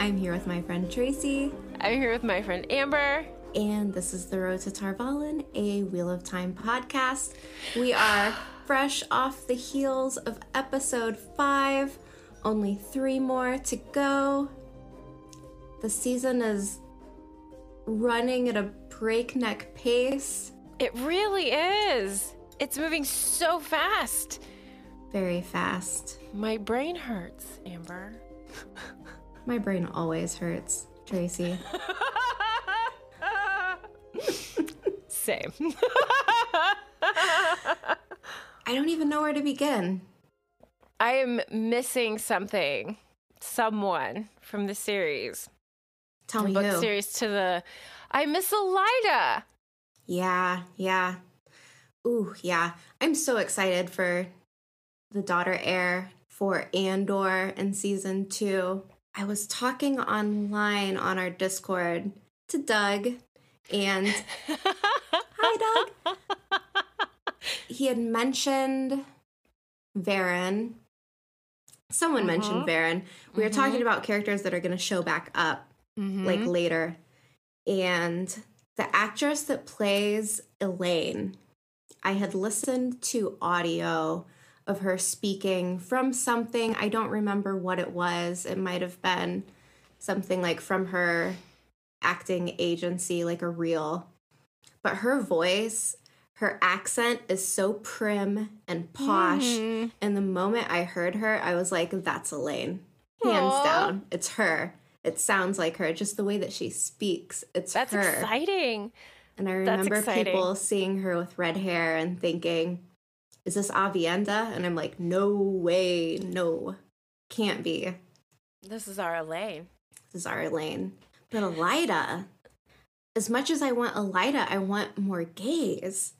I'm here with my friend Tracy, I'm here with my friend Amber. and this is The Road to Tar Valon, a Wheel of Time podcast. We are fresh off the heels of episode five, only three more to go. The season is running at a breakneck pace, It really is. It's moving so fast. very fast. My brain hurts, Amber. My brain always hurts, Tracy. Same. I don't even know where to begin. I am missing something, someone from the series, Tell the me book who. series to the. I miss Elaida. Yeah, yeah. Ooh, yeah. I'm so excited for the daughter heir for Andor in season two. I was talking online on our Discord to Doug, and hi, Doug. He had mentioned Verin. Someone mm-hmm. mentioned Verin. We were talking mm-hmm. about characters that are going to show back up mm-hmm. like later. And the actress that plays Elayne, I had listened to audio of her speaking from something. I don't remember what it was. It might have been something like from her acting agency, like a reel. But her voice, her accent is so prim and posh. Mhm. And the moment I heard her, I was like, that's Elayne. Hands Aw. down. It's her. It sounds like her. Just the way that she speaks. It's That's her. exciting. And I remember people seeing her with red hair and thinking, is this Aviendha? And I'm like, no way. No. Can't be. This is our Elayne. This is our Elayne. But Elaida, as much as I want Elaida, I want more gays.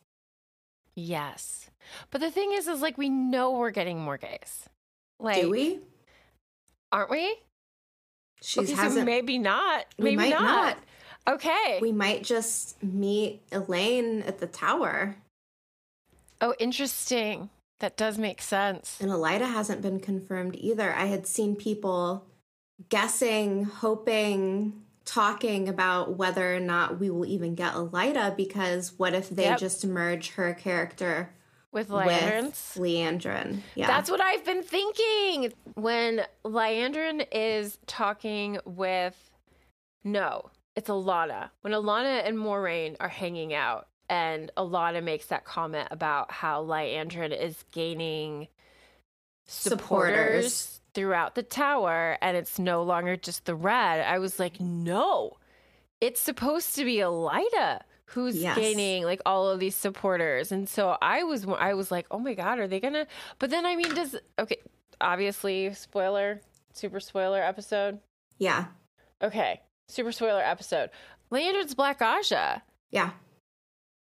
Yes. But the thing is, is like we know we're getting more gays. Like, Do we? aren't we? She okay, so hasn't. maybe not. we Maybe might not. Okay. We might just meet Elayne at the tower. Oh, interesting. That does make sense. And Elaida hasn't been confirmed either. I had seen people guessing, hoping, talking about whether or not we will even get Elaida because what if they Yep. just merge her character With Liandrin? Yeah. That's what I've been thinking. When Liandrin is talking with no, it's Alanna. When Alanna and Moiraine are hanging out, and Alanna makes that comment about how Liandrin is gaining supporters, Supporters. throughout the tower, and it's no longer just the red. I was like, no, it's supposed to be Elaida who's Yes. gaining like all of these supporters and so i was i was like oh my god are they gonna but then i mean does okay obviously spoiler super spoiler episode yeah. okay super spoiler episode Liandrin's black Ajah Yeah.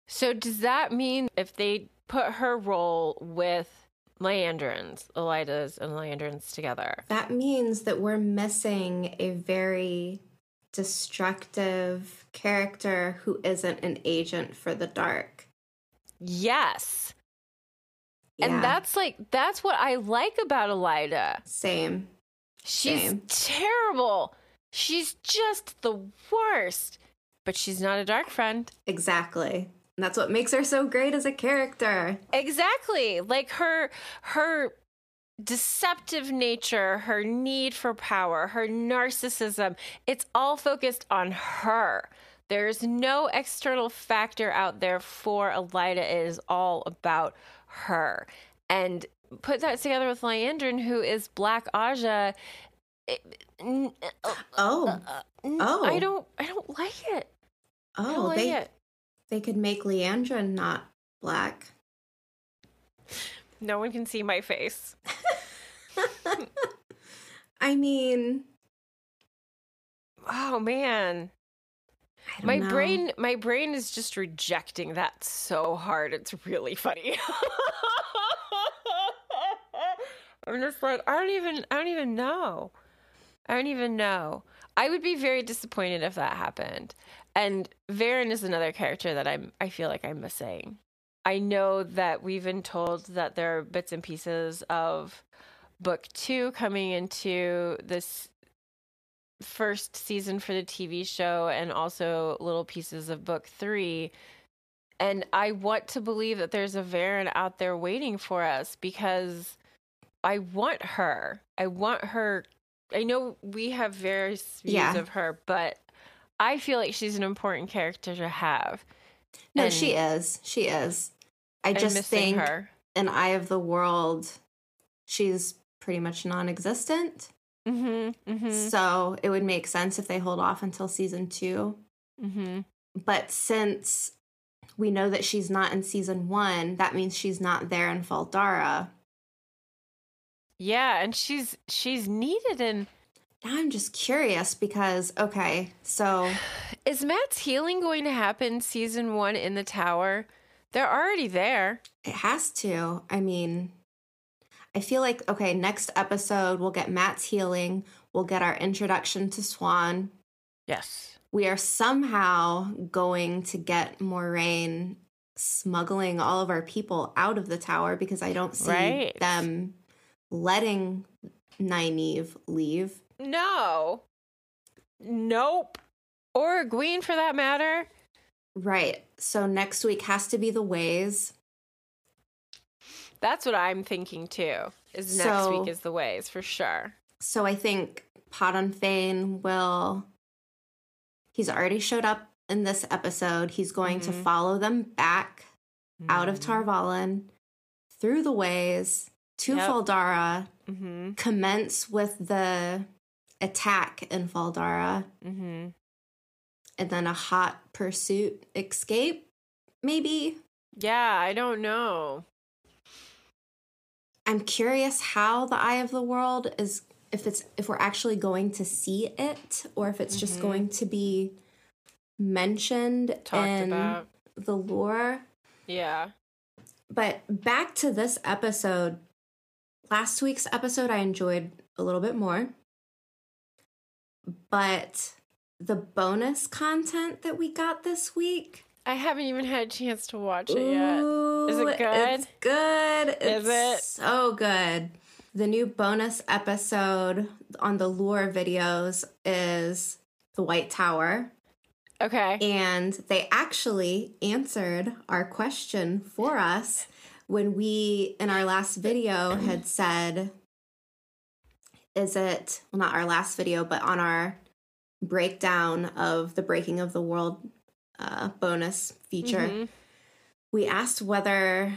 So does that mean if they put her role with Liandrin's Elaida's and Liandrin's together That means that we're missing a very destructive character who isn't an agent for the dark. yes Yeah. and that's like that's what i like about elida same. She's Same. terrible. She's just the worst. But she's not a dark friend. Exactly. And that's what makes her so great as a character. Exactly. Like her her deceptive nature, her need for power, her narcissism, it's all focused on her. There's no external factor out there for Elaida. It is all about her. And put that together with Liandrin, who is Black Ajah. it- n- uh, Oh, uh, n- Oh. I don't. I don't like it. I don't oh, like they it. They could make Leandra not black. No one can see my face. I mean, oh man. I don't My know. brain my brain is just rejecting that so hard. It's really funny. I'm just like I don't even I don't even know. I don't even know. I would be very disappointed if that happened. And Verin is another character that I'm I feel like I'm missing. I know that we've been told that there are bits and pieces of book 2 coming into this first season for the TV show and also little pieces of book three. And I want to believe that there's a Verin out there waiting for us because I want her. I want her. I know we have various views Yeah. of her, but I feel like she's an important character to have. No, and she is. She is. I just think her. in Eye of the World, she's pretty much non-existent. Mm-hmm. Mm-hmm. So it would make sense if they hold off until season two. Mm-hmm. But since we know that she's not in season one, that means she's not there in Fal Dara. Yeah, and she's she's needed in Now I'm just curious because okay, so Is Mat's healing going to happen season one in the tower? They're already there. it has to. I mean, I feel like okay, next episode we'll get Mat's healing, we'll get our introduction to Siuan. Yes. We are somehow going to get Moiraine smuggling all of our people out of the tower because I don't see Right. them letting Nynaeve leave. No. Nope. Or Gwyn for that matter. Right. So next week has to be the ways. That's what I'm thinking too. Is next So- week is the ways for sure. So I think Padan Fain will. He's already showed up in this episode. He's going to Mhm. follow them back out of Mhm. Tar Valon through the ways to Yep. Fal Dara, Mhm. commence with the attack in Fal Dara, Mhm. and then a hot pursuit escape. Maybe. Yeah, I don't know. I'm curious how the Eye of the World is if it's if we're actually going to see it or if it's just Mhm. going to be mentioned Talked in about. the lore. Yeah. But back to this episode. Last week's episode I enjoyed a little bit more. But the bonus content that we got this week I haven't even had a chance to watch it yet. Is it good? It's good. Is It's it? so good. The new bonus episode on the lure videos is the White Tower. Okay. And they actually answered our question for us when we, in our last video, had said, Is it, well, not our last video, but on our breakdown of the Breaking of the World uh, bonus feature, Mhm. we asked whether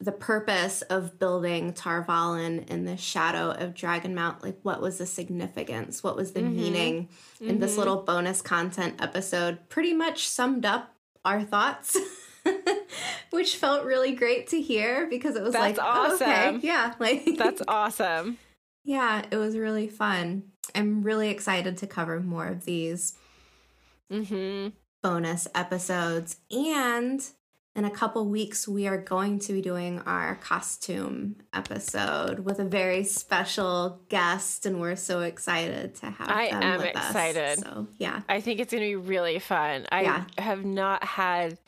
the purpose of building Tar Valon in the shadow of Dragonmount, like what was the significance? What was the Mhm. meaning? And this little bonus content episode pretty much summed up our thoughts, which felt really great to hear because it was That's like, oh, okay, awesome. yeah, like That's awesome. yeah, it was really fun. I'm really excited to cover more of these Mm-hmm. bonus episodes. And in a couple weeks, we are going to be doing our costume episode with a very special guest, and we're so excited to have I them am with us. excited. So yeah, I think it's going to be really fun. I Yeah. have not had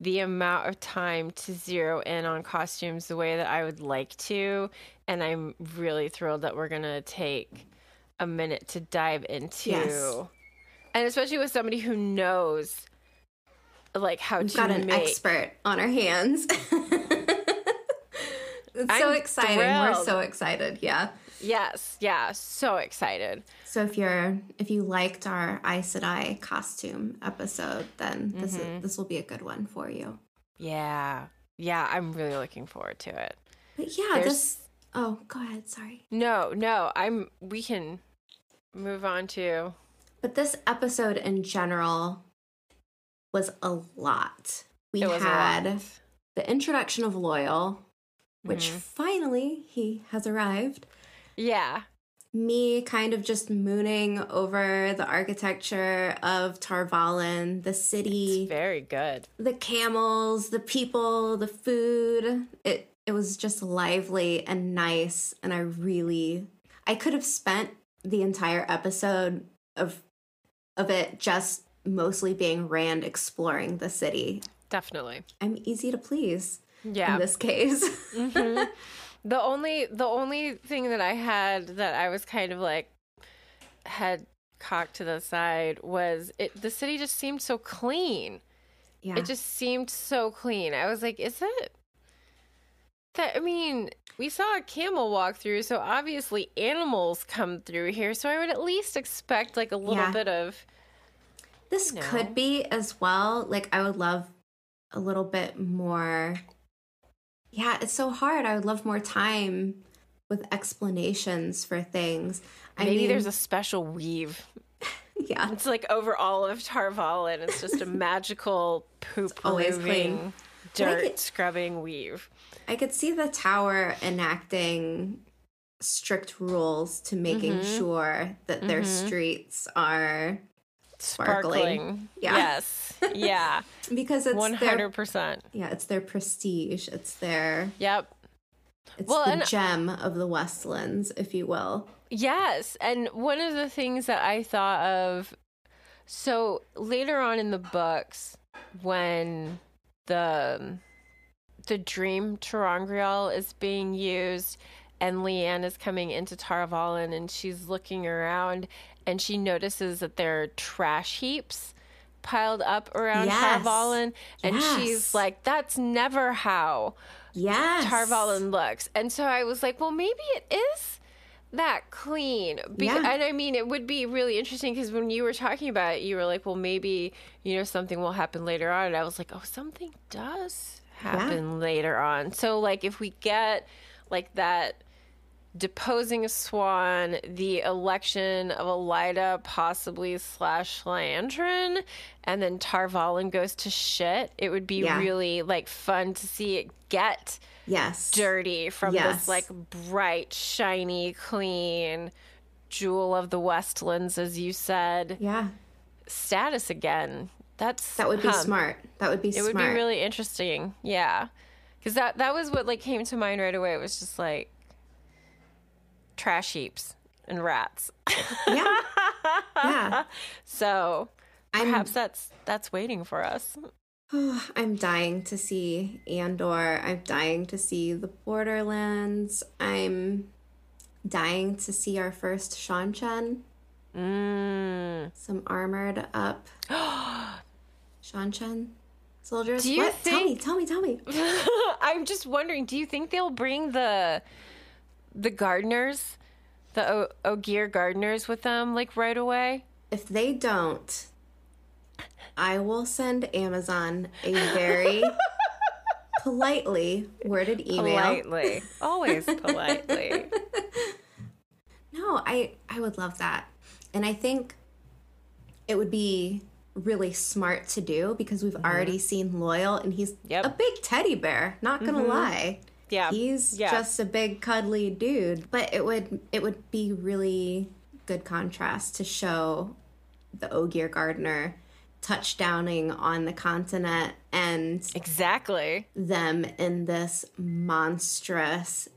the amount of time to zero in on costumes the way that I would like to. And I'm really thrilled that we're going to take a minute to dive into. Yes. And especially with somebody who knows like how we've to got an make expert on our hands. it's so I'm exciting. We're so excited. Yeah. Yes, yeah, so excited. So if you're if you liked our Aes Sedai costume episode, then this Mm-hmm. is, this will be a good one for you. Yeah. Yeah, I'm really looking forward to it. But yeah, There's- this. Oh, go ahead. Sorry. No, no, I'm we can move on to But this episode in general was a lot. We it was a had lot. the introduction of Loial, which Mhm. finally he has arrived. Yeah. me kind of just mooning over the architecture of Tar Valon, the city, It's very good. the camels, the people, the food. It it was just lively and nice and I really I could have spent the entire episode of of it just mostly being Rand exploring the city. Definitely. I'm easy to please Yeah. in this case. Mhm. the only the only thing that I had that I was kind of like had cocked to the side was it the city just seemed so clean. yeah. It just seemed so clean. I was like, is it that I mean, we saw a camel walk through, so obviously animals come through here, so I would at least expect like a little Yeah. bit of This No. could be as well. Like, I would love a little bit more. Yeah, it's so hard. I would love more time with explanations for things. I maybe mean, there's a special weave. yeah, It's like over all of Tarval and it's just a magical poop always clean. dirt it- scrubbing weave. I could see the tower enacting strict rules to making Mhm. sure that their Mhm. streets are Sparkling. Sparkling. Yeah. Yes. Yeah. because it's hundred percent. yeah, it's their prestige. It's their Yep. it's Well, the and- gem of the Westlands, if you will. Yes. And one of the things that I thought of so later on in the books when the the dream ter'angreal is being used and Leane is coming into Tar Valon and she's looking around and she notices that there are trash heaps piled up around Yes. Tar Valon and Yes. she's like that's never how Yes. Tar Valon looks. And so I was like, well, maybe it is that clean. Be- Yeah. And I mean, it would be really interesting because when you were talking about it, you were like, well, maybe, you know, something will happen later on. And I was like, oh, something does happen later on. So, like, if we get like that deposing a Siuan, the election of Elaida, possibly slash Liandrin, and then Tar Valon goes to shit, it would be Yeah. really like fun to see it get Yes. dirty from Yes. this like bright, shiny, clean jewel of the Westlands, as you said, Yeah. status again. That's That would be smart. That would be smart. It smart. would be really interesting. Yeah. Cuz that that was what like came to mind right away. It was just like trash heaps and rats. yeah. Yeah. so I'm- perhaps that's that's waiting for us. Oh, I'm dying to see Andor. I'm dying to see the Borderlands. I'm dying to see our first Seanchan. Mm. Some armored up Seanchan soldiers. Do you what? Tell me, tell me, tell me. I'm just wondering, do you think they'll bring the the gardeners, the o- Ogier gardeners with them like right away? If they don't, I will send Amazon a very politely worded email. Politely. Always politely. No, I I would love that. And I think it would be really smart to do because we've already seen Loial and he's Mm-hmm. Yep. a big teddy bear, not going to lie. Yeah. He's Yeah. just a big cuddly dude, but it would it would be really good contrast to show the Ogier gardener touchdowning on the continent and Exactly. them in this monstrous,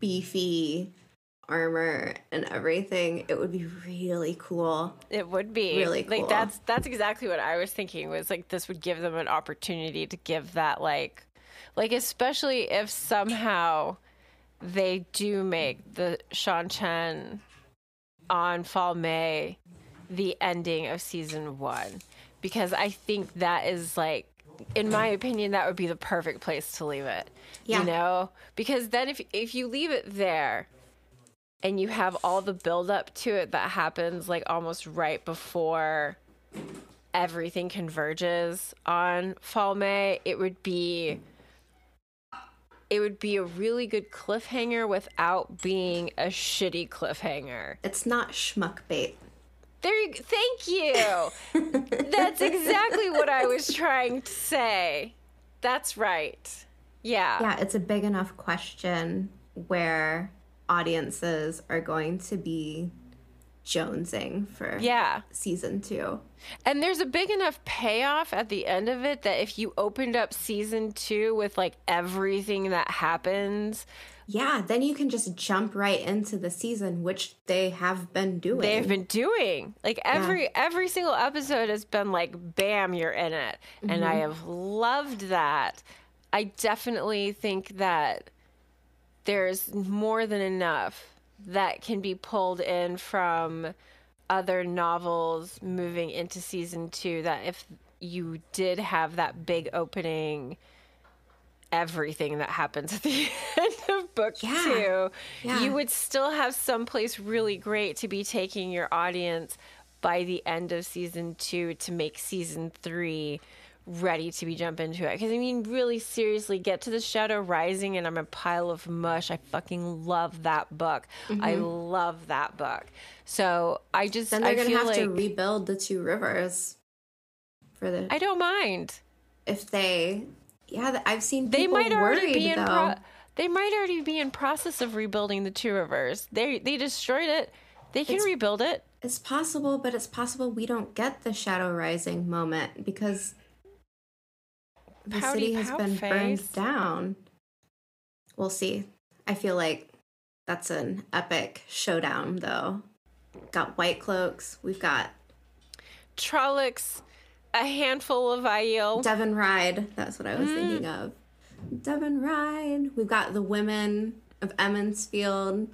beefy armor and everything. It would be really cool. It would be Really like cool. that's that's exactly what I was thinking was like this would give them an opportunity to give that like like especially if somehow they do make the Seanchan on Falme the ending of season one because I think that is like in my opinion that would be the perfect place to leave it. Yeah. You know? Because then if if you leave it there and you have all the build up to it that happens like almost right before everything converges on Falme, it would be it would be a really good cliffhanger without being a shitty cliffhanger. It's not schmuck bait. There you thank you. That's exactly what I was trying to say. That's right. Yeah. Yeah, it's a big enough question where audiences are going to be jonesing for Yeah. season two. And there's a big enough payoff at the end of it that if you opened up season two with like everything that happens, Yeah, then you can just jump right into the season, which they have been doing. they've been doing like every every single episode has been like bam you're in it and i mm-hmm. have loved that i definitely think that there's more than enough that can be pulled in from other novels moving into season two that if you did have that big opening everything that happens at the end of book Yeah. two Yeah. you would still have someplace really great to be taking your audience by the end of season two to make season three ready to be jump into it. Because I mean, really seriously, get to the Shadow Rising and I'm a pile of mush. I fucking love that book. I mm-hmm. love that book. So I just then they're I gonna have like to rebuild the two rivers for the I don't mind. if they yeah I've seen They might already worried be in pro- they might already be in process of rebuilding the two rivers. They they destroyed it. They can It's- rebuild it. It's possible, but it's possible we don't get the Shadow Rising moment because the Pouty city has been face. burned down. We'll see. I feel like that's an epic showdown, though. Got white cloaks. We've got Trollocs, a handful of Aiel. Deven Ride. That's what I was Mm. thinking of. Deven Ride. We've got the women of Emond's Field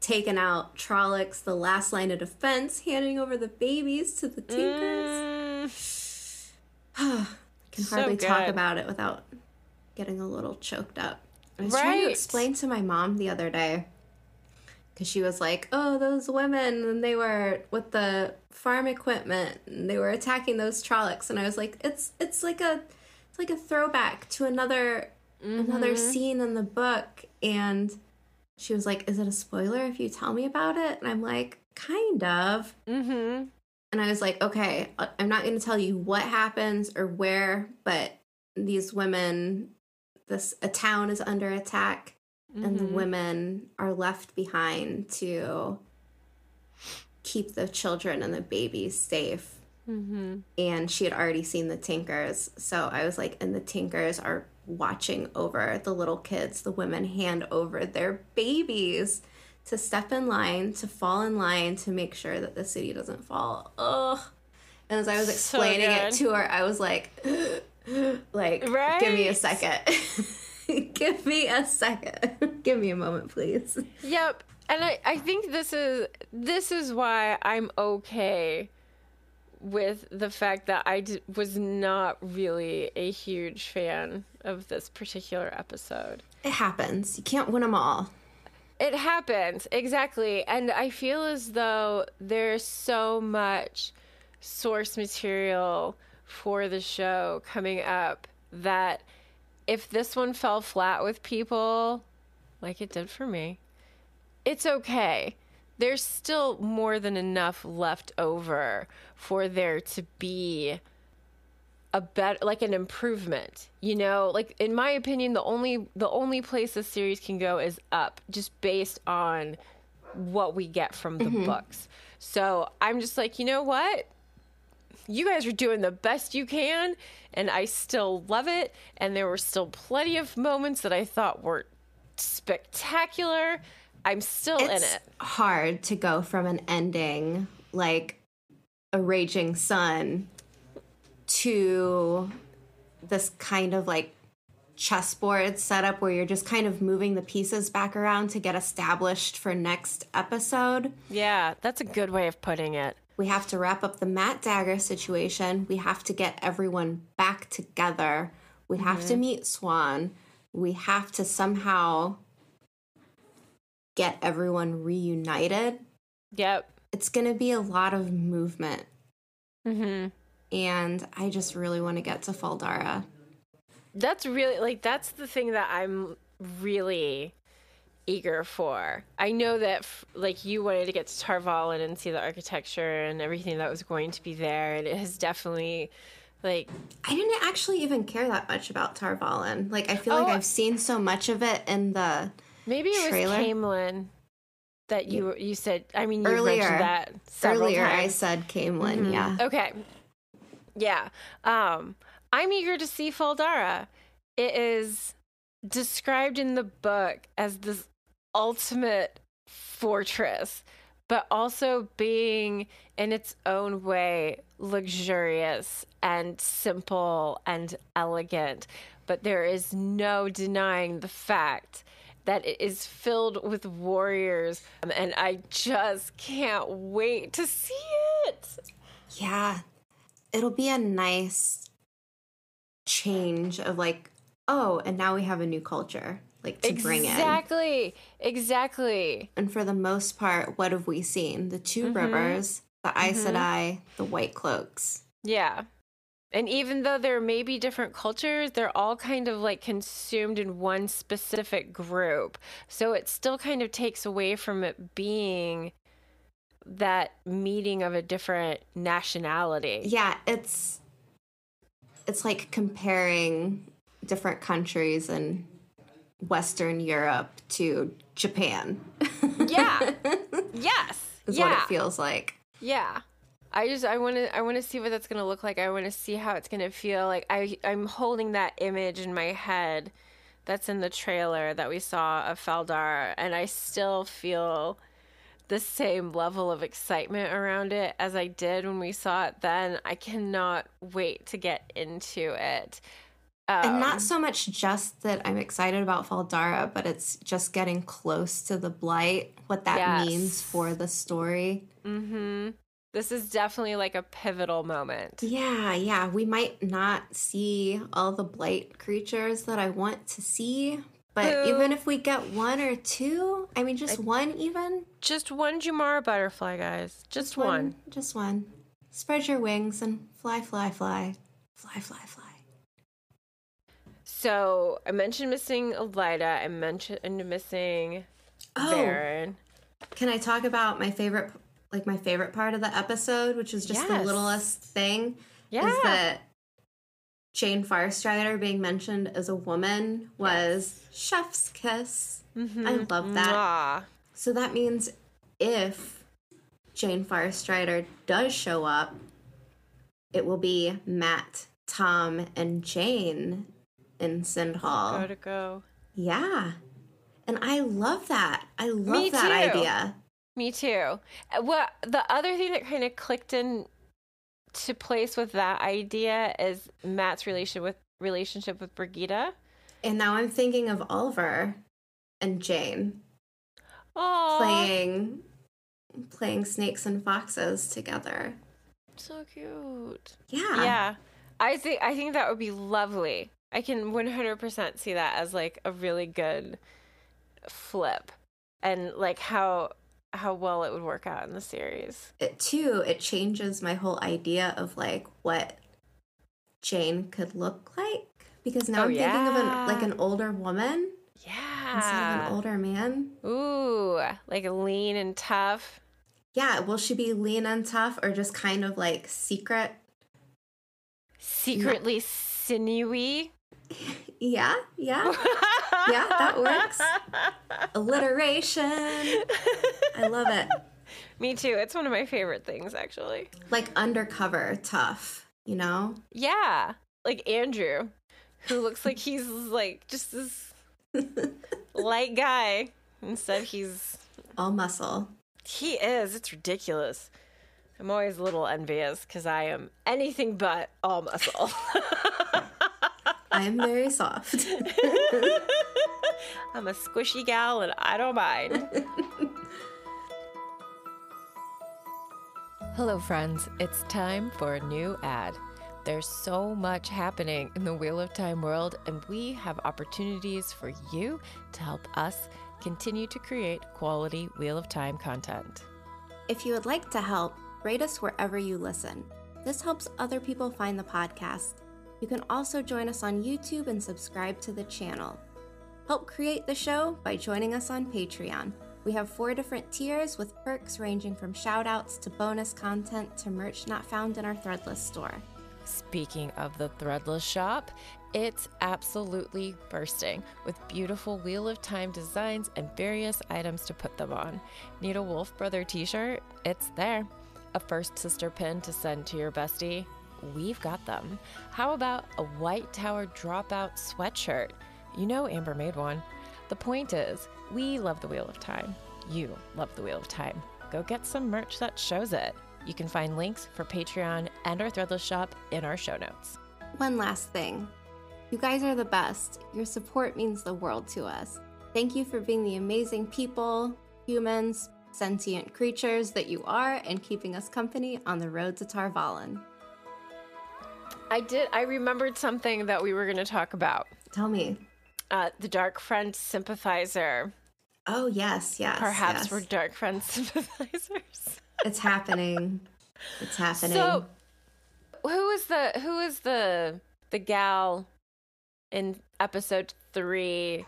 taking out Trollocs, the last line of defense, handing over the babies to the Tinkers. Mm, Can So hardly talk about it without getting a little choked up. I was trying to explain to my mom the other day because she was like, "Oh, those women, and they were with the farm equipment, and they were attacking those Trollocs," and I was like, "It's it's like a it's like a throwback to another another Mm-hmm. scene in the book," and she was like, "Is it a spoiler if you tell me about it?" And I'm like, "Kind of." mm-hmm. And I was like, okay, I'm not going to tell you what happens or where, but these women, this a town is under attack, and the Mhm. women are left behind to keep the children and the babies safe. Mm-hmm. And she had already seen the Tinkers, so I was like, and the Tinkers are watching over the little kids. The women hand over their babies to step in line, to fall in line, to make sure that the city doesn't fall. Ugh. And as I was So explaining it to her, I was like, like, give me a second. give me a second. give me a moment, please. Yep. And I, I think this is this is why I'm okay with the fact that I d- was not really a huge fan of this particular episode. It happens. You can't win them all. It happens, exactly. And I feel as though there's so much source material for the show coming up that if this one fell flat with people, like it did for me, it's okay. There's still more than enough left over for there to be a better like an improvement you know? Like in my opinion the only the only place this series can go is up just based on what we get from the mm-hmm. books. So i'm just like you know what? You guys are doing the best you can and i still love it and there were still plenty of moments that i thought were spectacular. I'm still in it. hard to go from an ending like a raging sun to this kind of like chessboard setup where you're just kind of moving the pieces back around to get established for next episode. yeah that's a good way of putting it We have to wrap up the Mat Dagger situation. We have to get everyone back together. We have to meet Siuan. We have to somehow get everyone reunited yep it's going to be a lot of movement. mm-hmm And I just really want to get to Fal Dara. That's really like that's the thing that I'm really eager for. I know that f- like you wanted to get to Tar Valon and see the architecture and everything that was going to be there, and it has definitely like I didn't actually even care that much about Tar Valon. Like, I feel like Oh. I've seen so much of it in the. maybe it Trailer? was Caemlyn. that you you said. I mean, you Earlier. mentioned that Earlier, I said Caemlyn. Mhm. Yeah. Okay. Yeah. Um, I'm eager to see Fal Dara. It is described in the book as this ultimate fortress, but also being in its own way luxurious and simple and elegant. But there is no denying the fact that it is filled with warriors, Um, and I just can't wait to see it. Yeah. It'll be a nice change of like, oh, and now we have a new culture, like to bring in. Exactly. Exactly. And for the most part, what have we seen? The 2 Mhm. rivers, the Aes Mhm. Sedai, the White Cloaks. Yeah. And even though there may be different cultures, they're all kind of like consumed in one specific group. So it still kind of takes away from it being that meeting of a different nationality. Yeah, it's it's like comparing different countries in Western Europe to Japan. Yeah. Yes. is yeah. what it feels like. Yeah. I just I want to I want to see what that's going to look like. I want to see how it's going to feel. Like I I'm holding that image in my head that's in the trailer that we saw of Fal Dara and I still feel the same level of excitement around it as I did when we saw it then. I cannot wait to get into it. and Um, not so much just that I'm excited about Fal Dara, but it's just getting close to the blight, what that Yes. means for the story. mhm. This is definitely like a pivotal moment. Yeah, yeah, we might not see all the blight creatures that I want to see, but even if we get one or two, I mean, just one even, Just one Jumara butterfly, guys. Just one. just one. Spread your wings and fly, fly, fly, fly, fly, fly. So I mentioned missing Elaida. I mentioned missing Oh, Verin. can I talk about my favorite, like my favorite part of the episode, which is just the littlest thing? Yeah. is that Jain Farstrider being mentioned as a woman was chef's kiss. Mhm. I love that. Mwah. So that means if Jain Farstrider does show up, it will be Mat, Thom, and Jain in Go Sindhall. to go. Yeah. And I love that. I love Me that too. idea. Me too. Uh, What the other thing that kind of clicked in to place with that idea is Mat's relation with relationship with Birgitte. And now I'm thinking of Olver and Jain Oh, playing playing snakes and foxes together. so cute. Yeah. Yeah. I think I think that would be lovely. I can 100% see that as like a really good flip and like how how well it would work out in the series. It too, it changes my whole idea of like what Jain could look like. Because now Oh, I'm thinking of an like an older woman Yeah. instead of Yeah. an older man. Ooh, like lean and tough. Yeah, will she be lean and tough or just kind of like secret? Secretly sinewy. Yeah, yeah. Yeah, that works. Alliteration. I love it. Me too. It's one of my favorite things, actually. Like undercover tough, you know? Yeah, like Andrew, who looks like he's like just this light guy. Instead, he's All muscle. he is. It's ridiculous. I'm always a little envious because I am anything but all muscle. I am very soft. I'm a squishy gal and I don't mind. Hello, friends. It's time for a new ad. There's so much happening in the Wheel of Time world, and we have opportunities for you to help us continue to create quality Wheel of Time content. If you would like to help, rate us wherever you listen. This helps other people find the podcast. You can also join us on YouTube and subscribe to the channel. Help create the show by joining us on Patreon. We have four different tiers with perks ranging from shoutouts to bonus content to merch not found in our Threadless store. Speaking of the threadless shop, it's absolutely bursting with beautiful Wheel of Time designs and various items to put them on. Need a Wolf Brother t shirt? It's there. A first sister pin to send to your bestie? We've got them. How about a White Tower dropout sweatshirt? You know Amber made one. The point is, we love the Wheel of Time. You love the Wheel of Time. Go get some merch that shows it. You can find links for Patreon and our Threadless shop in our show notes. One last thing. You guys are the best. Your support means the world to us. Thank you for being the amazing people, humans, sentient creatures that you are and keeping us company on the road to Tar Valon. I did. I remembered something that we were going to talk about. Tell me. Uh, the Dark Friend sympathizer. Oh, yes, yes. Perhaps yes. we're Dark Friend sympathizers. It's happening. It's happening. So, who is the who is the the gal in episode three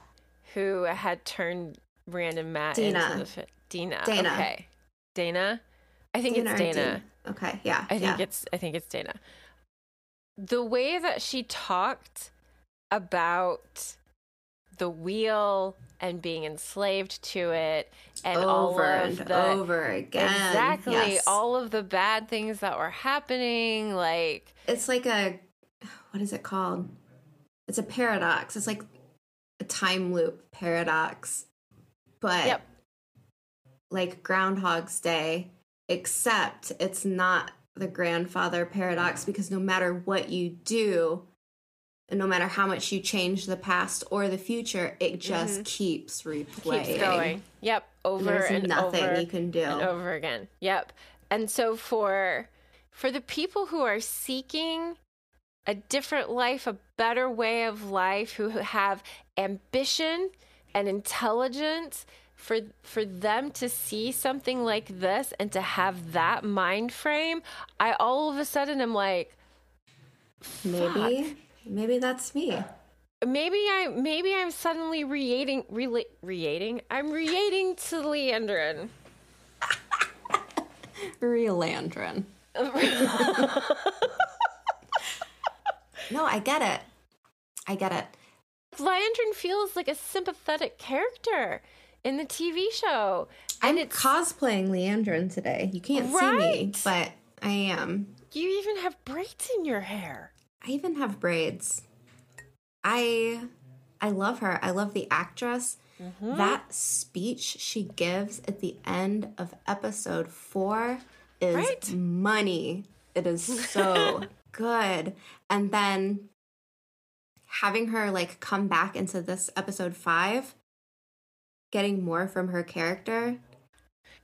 who had turned random Matt Dina. into the fi- Dina? Dana. Okay, Dana. I think Dana it's Dana. Okay, yeah. I think yeah. it's I think it's Dana. The way that she talked about the wheel and being enslaved to it and all over of and the over again. exactly Yes. all of the bad things that were happening like It's like a what is it called? It's a paradox. It's like a time loop paradox. But Yep. like Groundhog's Day, except it's not the grandfather paradox because no matter what you do, and no matter how much you change the past or the future, it just keeps replaying. Mm-hmm. keeps going yep over There's and nothing over you can do. and over again yep and so for for the people who are seeking a different life a better way of life who have ambition and intelligence for for them to see something like this and to have that mind frame i all of a sudden am like Maybe, maybe that's me. maybe i maybe i'm suddenly relating rela- relating i'm relating to Liandrin Relandrin. No, I get it. I get it. Liandrin feels like a sympathetic character in the TV show. I'm cosplaying Liandrin today. You can't see me, but I am. you even have braids in your hair. I even have braids. I I love her. I love the actress. Mm-hmm. That speech she gives at the end of episode 4 is Right. money. It is so good. And then having her like come back into this episode 5 getting more from her character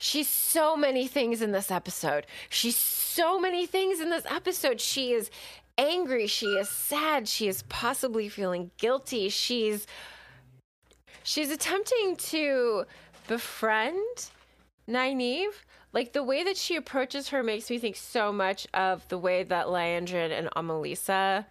She's so many things in this episode. She's so many things in this episode. She is angry, she is sad, she is possibly feeling guilty. She's she's attempting to befriend Nynaeve. Like the way that she approaches her makes me think so much of the way that Liandrin and Amalisa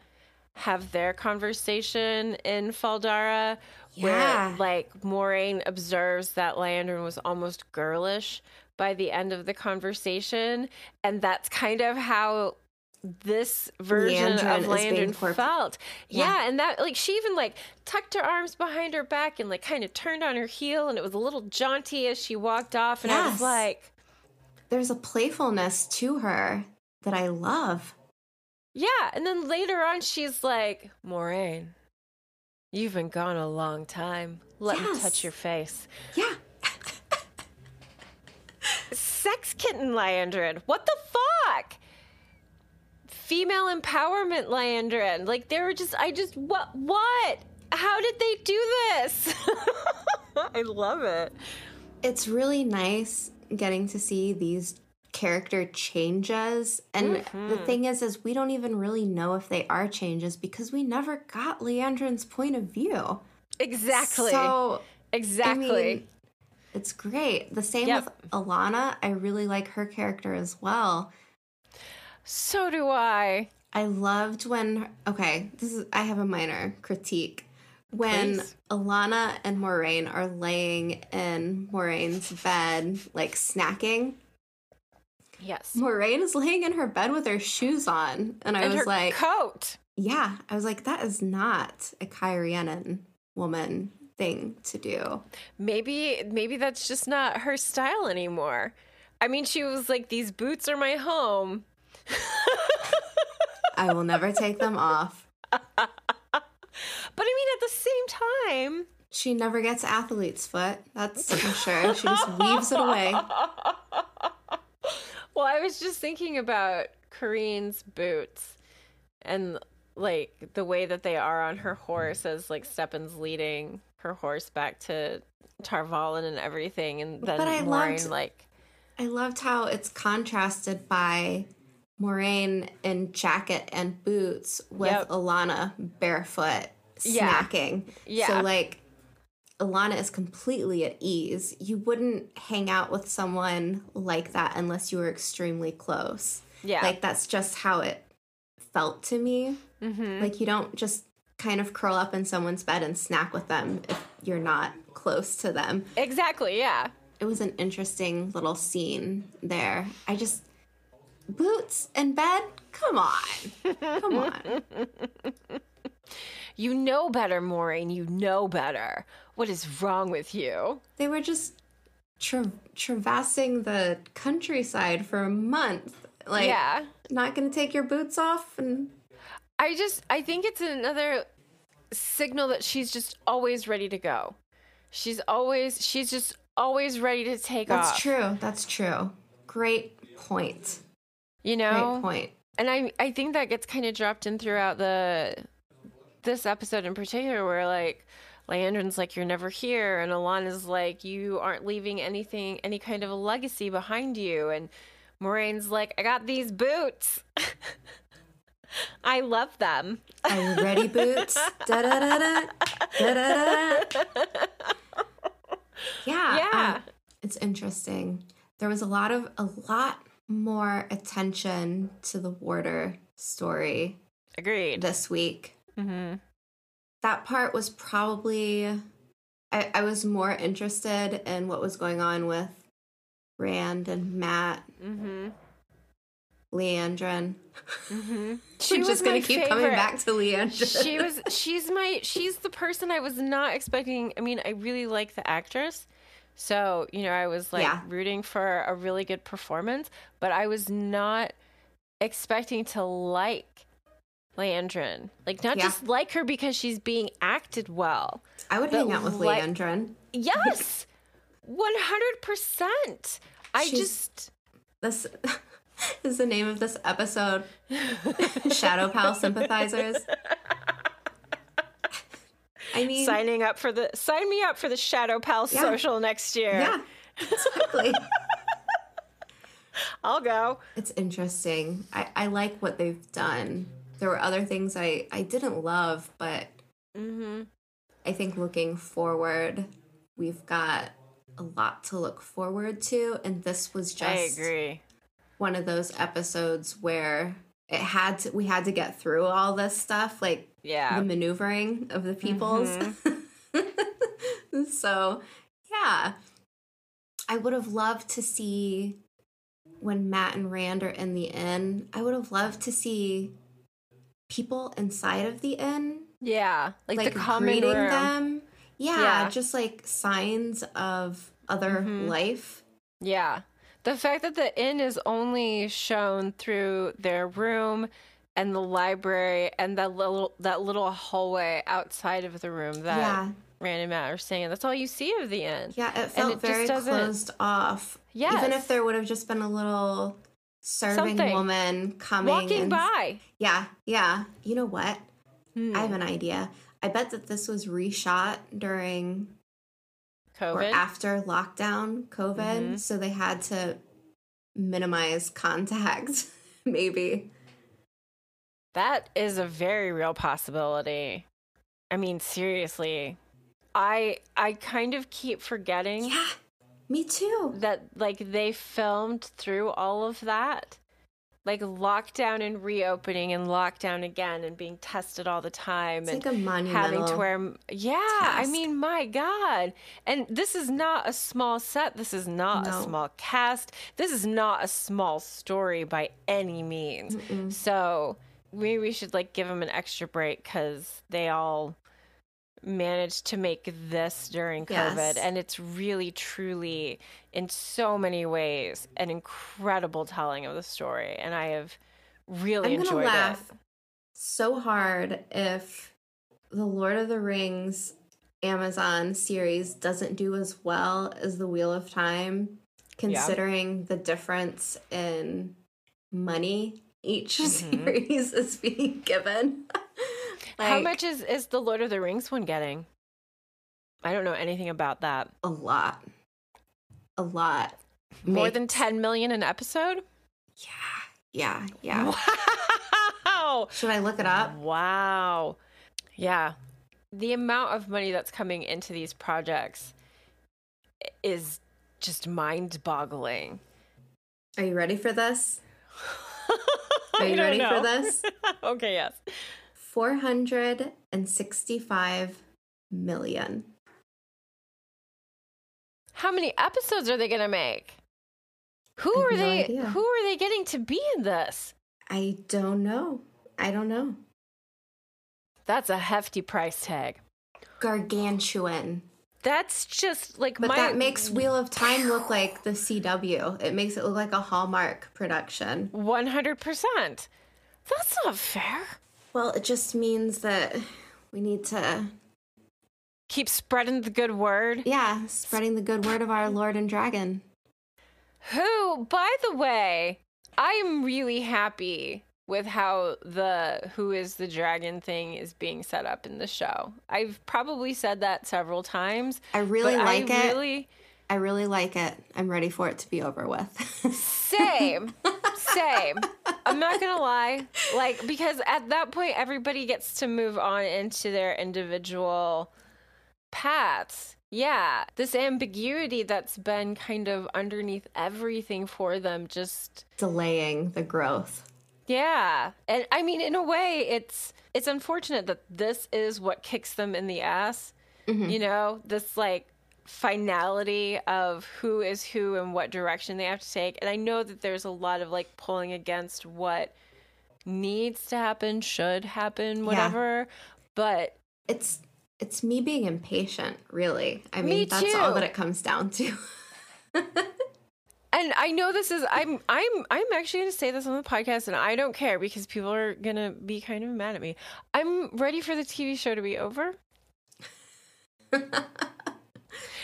have their conversation in Fal Dara, where Yeah. like Moiraine observes that Liandrin was almost girlish by the end of the conversation, and that's kind of how this version Liandrin of Landon felt. Yeah. Yeah. and that like she even like tucked her arms behind her back and like kind of turned on her heel, and it was a little jaunty as she walked off, and I was like, there's a playfulness to her that I love. yeah. And then later on, she's like, Moiraine, you've been gone a long time. Let me touch your face. Yeah. Sex kitten Liandrin. What the fuck? Female empowerment Liandrin. Like they were just I just what what? How did they do this? I love it. It's really nice getting to see these character changes. And Mm-hmm. the thing is is we don't even really know if they are changes because we never got Liandrin's point of view. Exactly. So exactly. I mean, it's great. The same Yep. with Alanna. I really like her character as well. so do I. I loved when okay, this is I have a minor critique. When Please. Alanna and Moiraine are laying in Moiraine's bed, like snacking, Yes. Moiraine is laying in her bed with her shoes on. And I and was like, coat. yeah, I was like, that is not a Cairhienin woman thing to do. Maybe maybe that's just not her style anymore. I mean, she was like, "These boots are my home." I will never take them off. But I mean, at the same time, She never gets athlete's foot. That's for sure. She just weaves it away. well, I was just thinking about Kerene's boots and like the way that they are on her horse as like Stepin's leading her horse back to Tar Valon and everything, and then But I Moiraine loved- like I loved how it's contrasted by Moiraine in jacket and boots with Yep. Alanna barefoot Yeah. snacking. Yeah. So like Alanna is completely at ease. You wouldn't hang out with someone like that unless you were extremely close. yeah, Like that's just how it felt to me. hmm Like you don't just kind of curl up in someone's bed and snack with them if you're not close to them exactly, yeah. it was an interesting little scene there. I just boots in bed. Come on, come on. You know better, Moiraine. You know better. What is wrong with you? They were just tra- traversing the countryside for a month. Like, yeah. not gonna take your boots off and I just I think it's another signal that she's just always ready to go. She's always she's just always ready to take that's off. true. That's true. Great point. You Great know? point. And I I think that gets kind of dropped in throughout the this episode in particular where like Liandrin's like you're never here and Alanna's like you aren't leaving anything any kind of a legacy behind you and Moiraine's like I got these boots. I love them. Are you ready, boots? Da da da da da da da. Yeah. Yeah. um, it's interesting. There was a lot of a lot more attention to the Warder story Agreed. this week. Hmm That part was probably I, I was more interested in what was going on with Rand and Mat, hmm Liandrin. hmm We're just gonna keep coming back to Liandrin. she was she's my she's the person I was not expecting. I mean, I really like the actress. So, you know, I was like Yeah. rooting for a really good performance, but I was not expecting to like Liandrin. Like not Yeah. just like her because she's being acted well. I would hang out with like- Liandrin. Yes. 100%. I She's- just This is the name of this episode. Shadow Pal sympathizers. I mean, signing up for the sign me up for the Shadow Pal Yeah. social next year. yeah, exactly. I'll go. it's interesting. I, I like what they've done. There were other things I, I didn't love, but Mhm. I think looking forward, we've got a lot to look forward to. And this was just I agree. one of those episodes where it had to we had to get through all this stuff like Yeah. the maneuvering of the peoples so yeah i would have loved to see when matt and rand are in the inn i would have loved to see people inside of the inn Yeah, like, like the common greeting room. them yeah, Yeah. just like signs of other Mhm. life Yeah, the fact that the inn is only shown through their room and the library and that little that little hallway outside of the room that yeah Rand and Mat are saying. That's all you see of the inn. Yeah, it felt it just very doesn't- closed off. Yeah. Even if there would have just been a little serving Something. woman coming Walking and- by. Yeah, yeah. You know what? Hmm. I have an idea. I bet that this was reshot during COVID or after lockdown COVID, Mhm. so they had to minimize contact. Maybe. That is a very real possibility. I mean, seriously. I I kind of keep forgetting Yeah, me too. that like they filmed through all of that like lockdown and reopening and lockdown again and being tested all the time It's and like having to wear yeah i mean my god. And this is not a small set. This is not No. a small cast. This is not a small story by any means. So maybe we should like give them an extra break because they all managed to make this during covid Yes. and it's really truly in so many ways an incredible telling of the story and i have really I'm enjoyed laugh it so hard if the Lord of the Rings Amazon series doesn't do as well as the Wheel of Time, considering the difference in money each Mm-hmm. series is being given. How much is is the Lord of the Rings one getting? I don't know anything about that. A lot. A lot. More Make- than 10 million an episode? Yeah, yeah. Yeah. Wow. Should I look it up? Wow. Yeah. The amount of money that's coming into these projects is just mind-boggling. Are you ready for this? Are you ready for this? okay, yes. 465 million. How many episodes are they going to make? Who are no they idea. who are they getting to be in this? I don't know. I don't know. That's a hefty price tag. Gargantuan. That's just like But my that makes Wheel of Time look like the CW. It makes it look like a Hallmark production. 100%. That's not fair. Well, it just means that we need to, Keep spreading the good word. yeah, spreading the good word of our Lord and Dragon. Who, by the way, I am really happy with how the who is the dragon thing is being set up in the show. I've probably said that several times. I really like I it. Really, I really like it. I'm ready for it to be over with. same, same. I'm not gonna lie, like because at that point everybody gets to move on into their individual paths. Yeah, this ambiguity that's been kind of underneath everything for them just Delaying the growth. Yeah. And I mean in a way it's it's unfortunate that this is what kicks them in the ass. Mm-hmm. You know, this like finality of who is who and what direction they have to take. And I know that there's a lot of like pulling against what needs to happen, should happen, whatever. But It's it's me being impatient, really. I mean, Me that's all that it comes down to. and I know this is I'm I'm I'm actually going to say this on the podcast and I don't care because people are going to be kind of mad at me. I'm ready for the TV show to be over.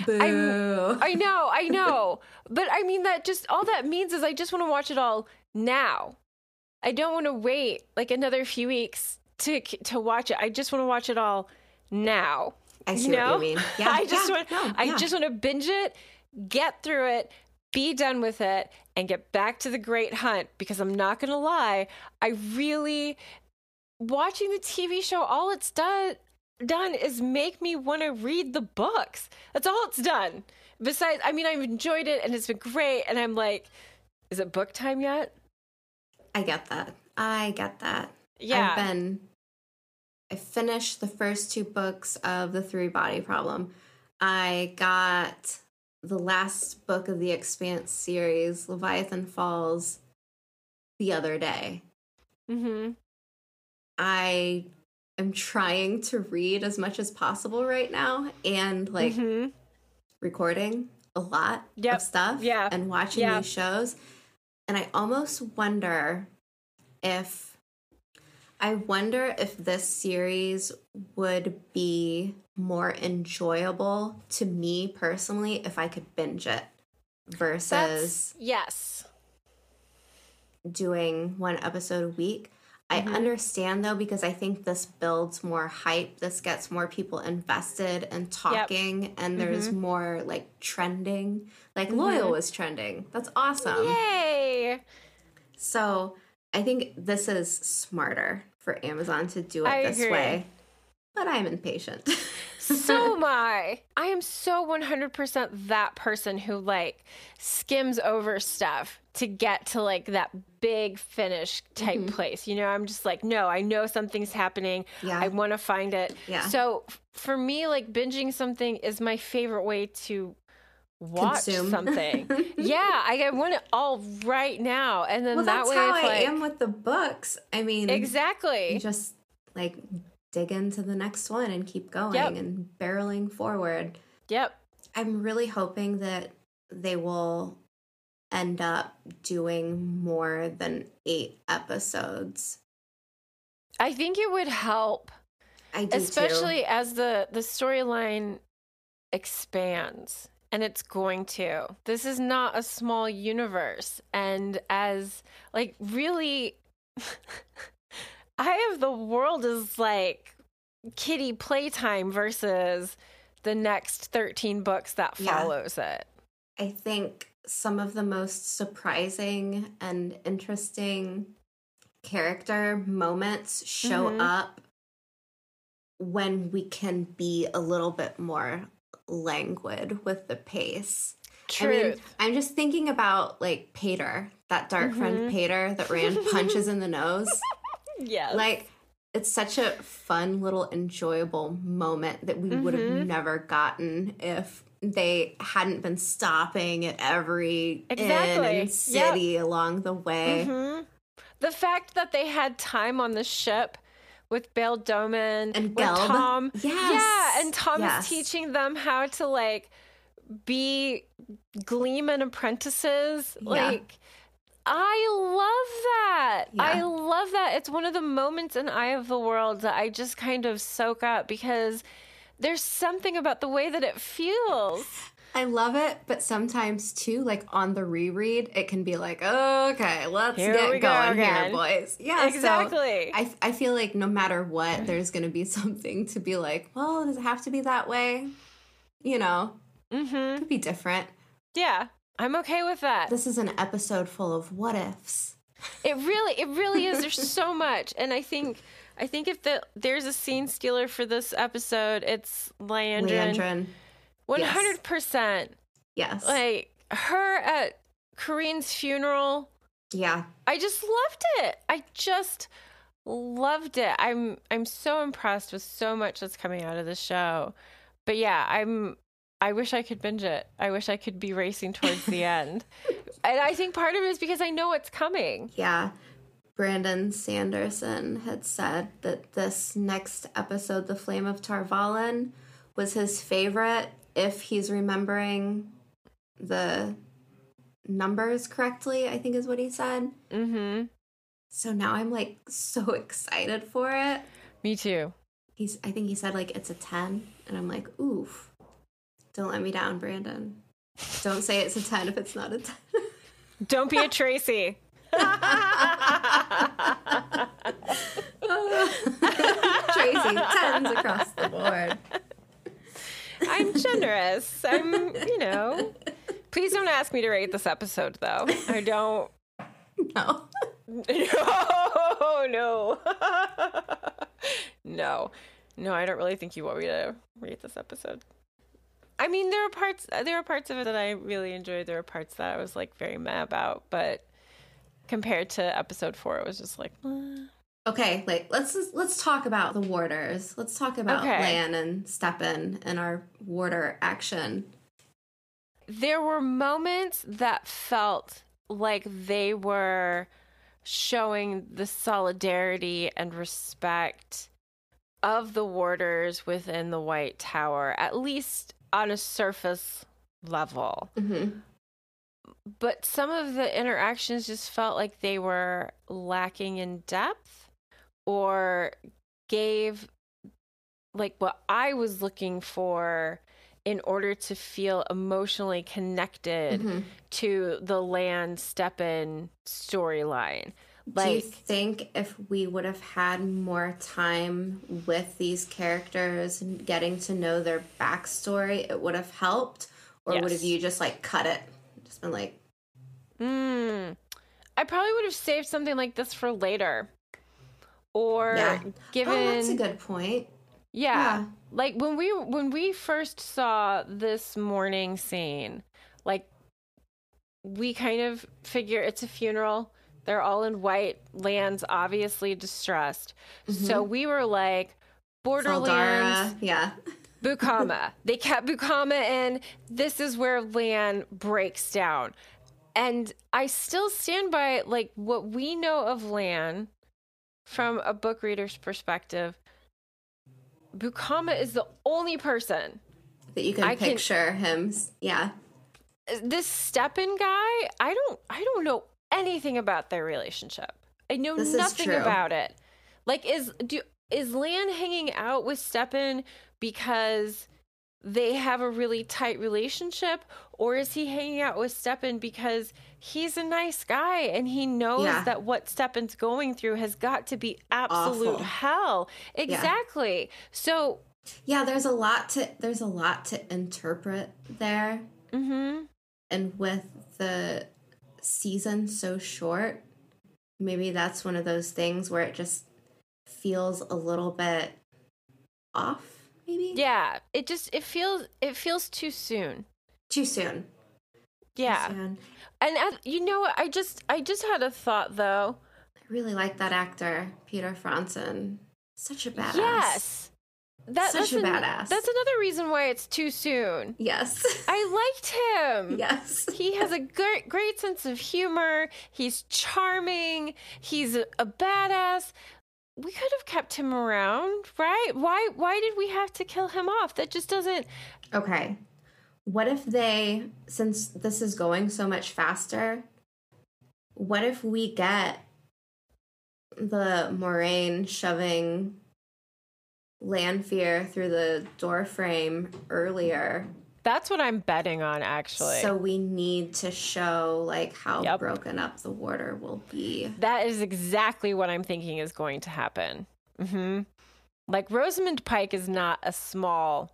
Boo. I know, I know. but I mean that just all that means is I just want to watch it all now. I don't want to wait like another few weeks to to watch it. I just want to watch it all now. I see you know? what you mean. Yeah, I just yeah, want no, I just want to binge it, get through it, be done with it and get back to the great hunt because I'm not going to lie, I really watching the TV show all it's done done is make me want to read the books. That's all it's done. Besides, I mean, I've enjoyed it and it's been great and I'm like, is it book time yet? I get that. I get that. Yeah. I've been I finished the first two books of the three body problem. I got the last book of the Expanse series, Leviathan Falls, the other day. Mm hmm. I am trying to read as much as possible right now and like Mhm. recording a lot Yep. of stuff Yeah. and watching Yeah. these shows. And I almost wonder if I wonder if this series would be more enjoyable to me personally if I could binge it versus That's yes. doing one episode a week. I Mm-hmm. understand though because I think this builds more hype. This gets more people invested and talking, and there's Mm-hmm. more like trending. Like Loial was trending. That's awesome. Yay. So I think this is smarter for Amazon to do it I this agree. way. But I'm impatient. so am I. I am so 100% that person who like skims over stuff to get to like that big finish type Mhm. place. You know, I'm just like, no, I know something's happening. Yeah. I want to find it. Yeah. So for me, like binging something is my favorite way to watch Consume. something. yeah, I, I want it all right now, and then well, that that's way, how I like, am with the books. I mean, exactly. you just like dig into the next one and keep going Yep. and barreling forward. Yep. I'm really hoping that they will end up doing more than eight episodes. I think it would help, I do especially too. as the the storyline expands. And it's going to. This is not a small universe. And as, like, really, Eye of the World is like kitty playtime versus the next 13 books that Yeah. follows it. I think some of the most surprising and interesting character moments show Mhm. up when we can be a little bit more languid with the pace. I mean, I'm just thinking about like Paitr, that dark friend Mhm. Paitr that ran punches in the nose. Yeah. Like, it's such a fun little enjoyable moment that we would have Mhm. never gotten if they hadn't been stopping at every inn and city along the way. Mhm. The fact that they had time on the ship with Bayle Domon And Gelb. Thom. Yes. Yeah, and Thom Yes. is teaching them how to like be gleeman apprentices. Yeah. Like I love that. I love that. It's one of the moments in Eye of the World that I just kind of soak up because there's something about the way that it feels. I love it, but sometimes too, like on the reread, it can be like, okay, let's Here get go going here, boys. Yeah, so exactly. I, I feel like no matter what, there's going to be something to be like, well, does it have to be that way? You know, mm-hmm. it could be different. Yeah, I'm okay with that. This is an episode full of what ifs. It really, it really is. There's so much, and I think, I think if the there's a scene stealer for this episode, it's Liandrin. Liandrin. One hundred percent. Yes. Like her at Kerene's funeral. yeah. I just loved it. I just loved it. I'm I'm so impressed with so much that's coming out of the show. But yeah, I'm I wish I could binge it. I wish I could be racing towards the end. And I think part of it is because I know it's coming. Yeah. Brandon Sanderson had said that this next episode, The Flame of Tar Valon, was his favorite if he's remembering the numbers correctly, I think is what he said. Mhm. So now I'm like so excited for it. Me too. He's I think he said like it's a 10 and I'm like, "Oof. Don't let me down, Brandon. Don't say it's a 10 if it's not a 10." Don't be a Tracy. Tracy, 10s across the board. I'm generous. I'm, you know. Please don't ask me to rate this episode though. I don't No. No, no. no. No, I don't really think you want me to rate this episode. I mean, there are parts there are parts of it that I really enjoyed. There are parts that I was like very mad about, but compared to episode 4, it was just like "Uh." Okay, like let's let's talk about the warders. Let's talk about Okay. Lan and Stepin and our warder action. There were moments that felt like they were showing the solidarity and respect of the warders within the White Tower, at least on a surface level. Mm-hmm. But some of the interactions just felt like they were lacking in depth or gave like what I was looking for in order to feel emotionally connected Mm-hmm. to the Lan Stepin storyline. Do you think if we would have had more time with these characters and getting to know their backstory, it would have helped? Or would have you just like cut it? Just been like, Mm, I probably would have saved something like this for later. Or Yeah. given oh, that's a good point. Yeah, Yeah. like when we when we first saw this mourning scene, like we kind of figure it's a funeral. They're all in white. Lan's obviously distressed. So mm-hmm. we were like, Borderlands, Saldara, yeah. Bukama. they kept Bukama in. This is where Lan breaks down. And I still stand by like what we know of Lan from a book reader's perspective. Bukama is the only person. That you can I can- picture him. s- Yeah. This Stepin guy, I don't I don't know anything about their relationship. I know This nothing about it. Like is do is Lan hanging out with Stepin because they have a really tight relationship or is he hanging out with Stepin because he's a nice guy and he knows Yeah. that what Stepin's going through has got to be absolute Awful. hell. Exactly. So, Yeah, there's a lot to there's a lot to interpret there. mhm. And with the season so short, maybe that's one of those things where it just feels a little bit off, maybe? Yeah, it just it feels it feels too soon. Too soon. Yeah. And uh, you know? I just I just had a thought though. I really like that actor, Peter Franzen. Such a badass. Yes. That, Such that's a an- badass. That's another reason why it's too soon. Yes. I liked him. yes. He has a great, great sense of humor. He's charming. He's a, a badass. We could have kept him around, right? Why? Why did we have to kill him off? That just doesn't. Okay. What if they, since this is going so much faster, what if we get the Moiraine shoving Lanfear through the door frame earlier? That's what I'm betting on, actually. So we need to show like how Yep. broken up the Warder will be. That is exactly what I'm thinking is going to happen. hmm Like Rosamund Pike is not a small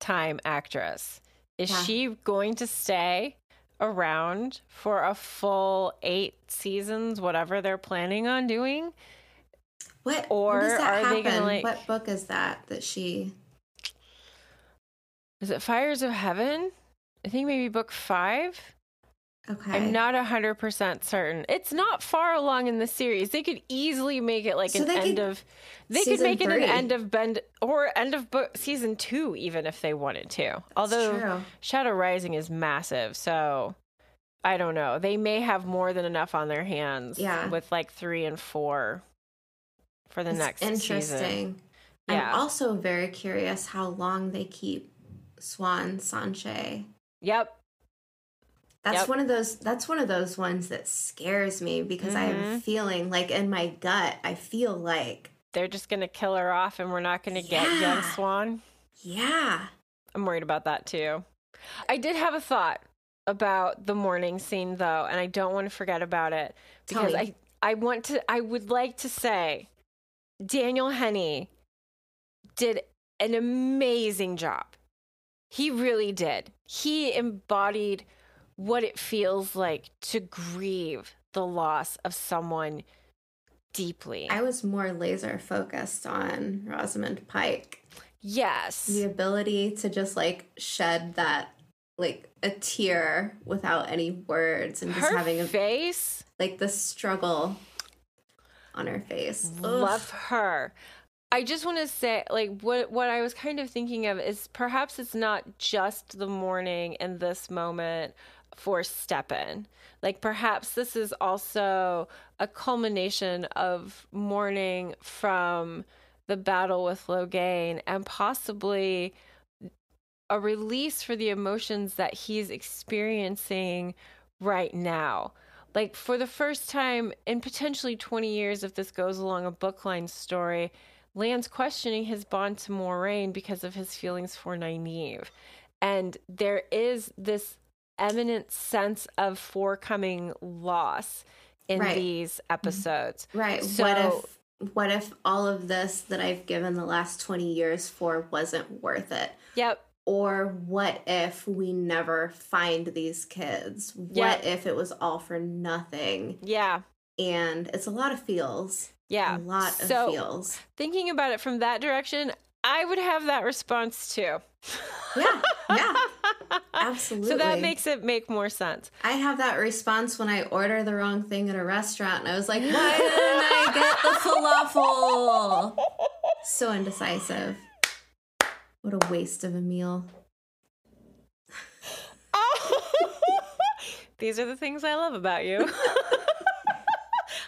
time actress. Is Yeah. she going to stay around for a full eight seasons, whatever they're planning on doing? What Or when does that are they gonna, happen? like- What book is that that she? Is it Fires of Heaven? I think maybe book five. Okay. I'm not hundred percent certain. It's not far along in the series. They could easily make it like So an end could- of. They could make it an end of bend or end of book season two, even if they wanted to. Although true. Shadow Rising is massive, so I don't know. They may have more than enough on their hands. Yeah. with like three and four for the It's next interesting. season. I'm also very curious how long they keep Siuan Sanche. Yep. That's Yep. one of those that's one of those ones that scares me because I have a Mhm. feeling like in my gut I feel like They're just gonna kill her off, and we're not gonna get young Siuan. yeah. I'm worried about that too. I did have a thought about the mourning scene though, and I don't want to forget about it because. I I want to I would like to say Daniel Henney did an amazing job. He really did. He embodied what it feels like to grieve the loss of someone deeply. I was more laser focused on Rosamund Pike. yes. The ability to just like shed that like a tear without any words and just Her having a, face like the struggle on her face. Love her. I just want to say, like, what what I was kind of thinking of is perhaps it's not just the mourning and this moment for Stepin. Like, perhaps this is also a culmination of mourning from the battle with Logain and possibly a release for the emotions that he's experiencing right now. Like for the first time in potentially 20 years, if this goes along a bookline story, Lan's questioning his bond to Moiraine because of his feelings for Nynaeve. And there is this eminent sense of forecoming loss in Right. these mm-hmm. episodes. Right. So- what if what if all of this that I've given the last 20 years for wasn't worth it? Yep. Or what if we never find these kids? Yeah. What if it was all for nothing? Yeah. And it's a lot of feels. Yeah. A lot So- of feels. Thinking about it from that direction, I would have that response too. Yeah. Yeah. Absolutely. So that makes it make more sense. I have that response when I order the wrong thing at a restaurant, and I was like, "Why didn't I get the falafel?" So indecisive. What a waste of a meal. These are the things I love about you.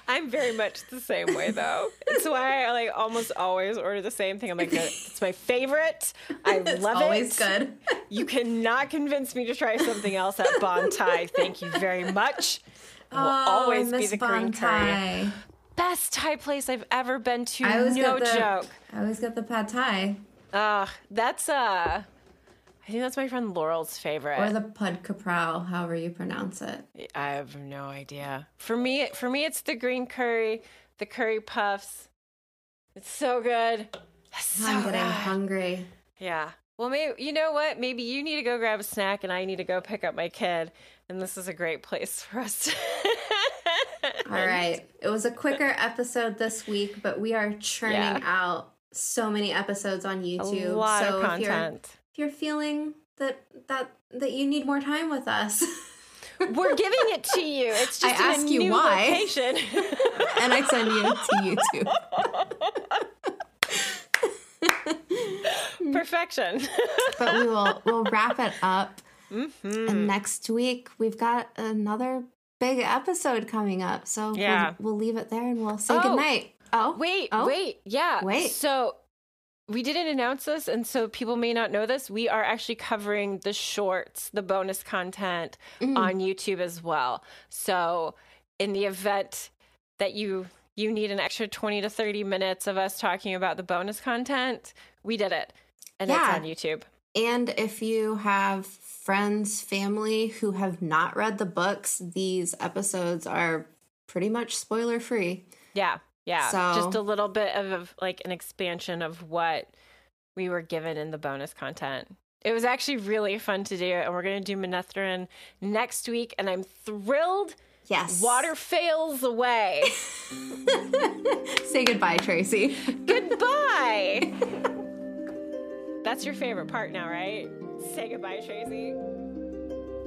I'm very much the same way though. It's why I like almost always order the same thing. I'm like, it's my favorite. I love It's always it. Always good. You cannot convince me to try something else at Bon Thai. Thank you very much. It will always Oh, I be the Bon green curry. Best Thai place I've ever been to. I always no the, joke. I always get the pad thai Uh, that's uh I think that's my friend Laurel's favorite. or the pud kaprao, however you pronounce it. I have no idea. For me, for me, it's the green curry, the curry puffs. It's so good. So I'm getting good. hungry. Yeah. Well, maybe you know what? Maybe you need to go grab a snack, and I need to go pick up my kid. And this is a great place for us. To All right. It was a quicker episode this week, but we are churning Yeah. out so many episodes on a YouTube. lot so of if you're content. If you're feeling that that that you need more time with us, We're giving it to you. It's I just in ask a you new why. location. and I send you to YouTube. Perfection. But we will we'll wrap it up. Mm-hmm. And next week we've got another big episode coming up. So Yeah. we'll, we'll leave it there and we'll say Oh. goodnight. Oh, Wait, Oh. wait, yeah. Wait. So we didn't announce this, and so people may not know this. We are actually covering the shorts, the bonus content Mm. on YouTube as well. So in the event that you you need an extra 20 to 30 minutes of us talking about the bonus content, we did it. And Yeah. it's on YouTube. And if you have friends, family who have not read the books, these episodes are pretty much spoiler free. Yeah. Yeah. So- Just a little bit of, of like an expansion of what we were given in the bonus content. It was actually really fun to do, and we're going to do Manetheren next week, and I'm thrilled. Yes. Water fails away. Say goodbye, Tracy. goodbye. That's your favorite part now, right? Say goodbye, Tracy.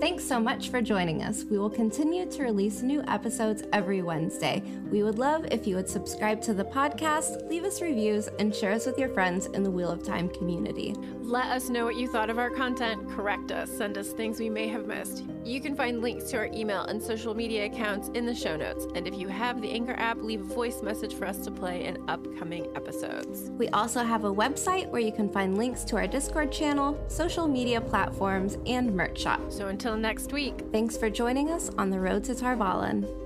Thanks so much for joining us. We will continue to release new episodes every Wednesday. We would love if you would subscribe to the podcast, leave us reviews, and share us with your friends in the Wheel of Time community. Let us know what you thought of our content, correct us, send us things we may have missed. You can find links to our email and social media accounts in the show notes. And if you have the Anchor app, leave a voice message for us to play in upcoming episodes. We also have a website where you can find links to our Discord channel, social media platforms, and merch shop. So until next week, Thanks for joining us on the road to Tar Valon.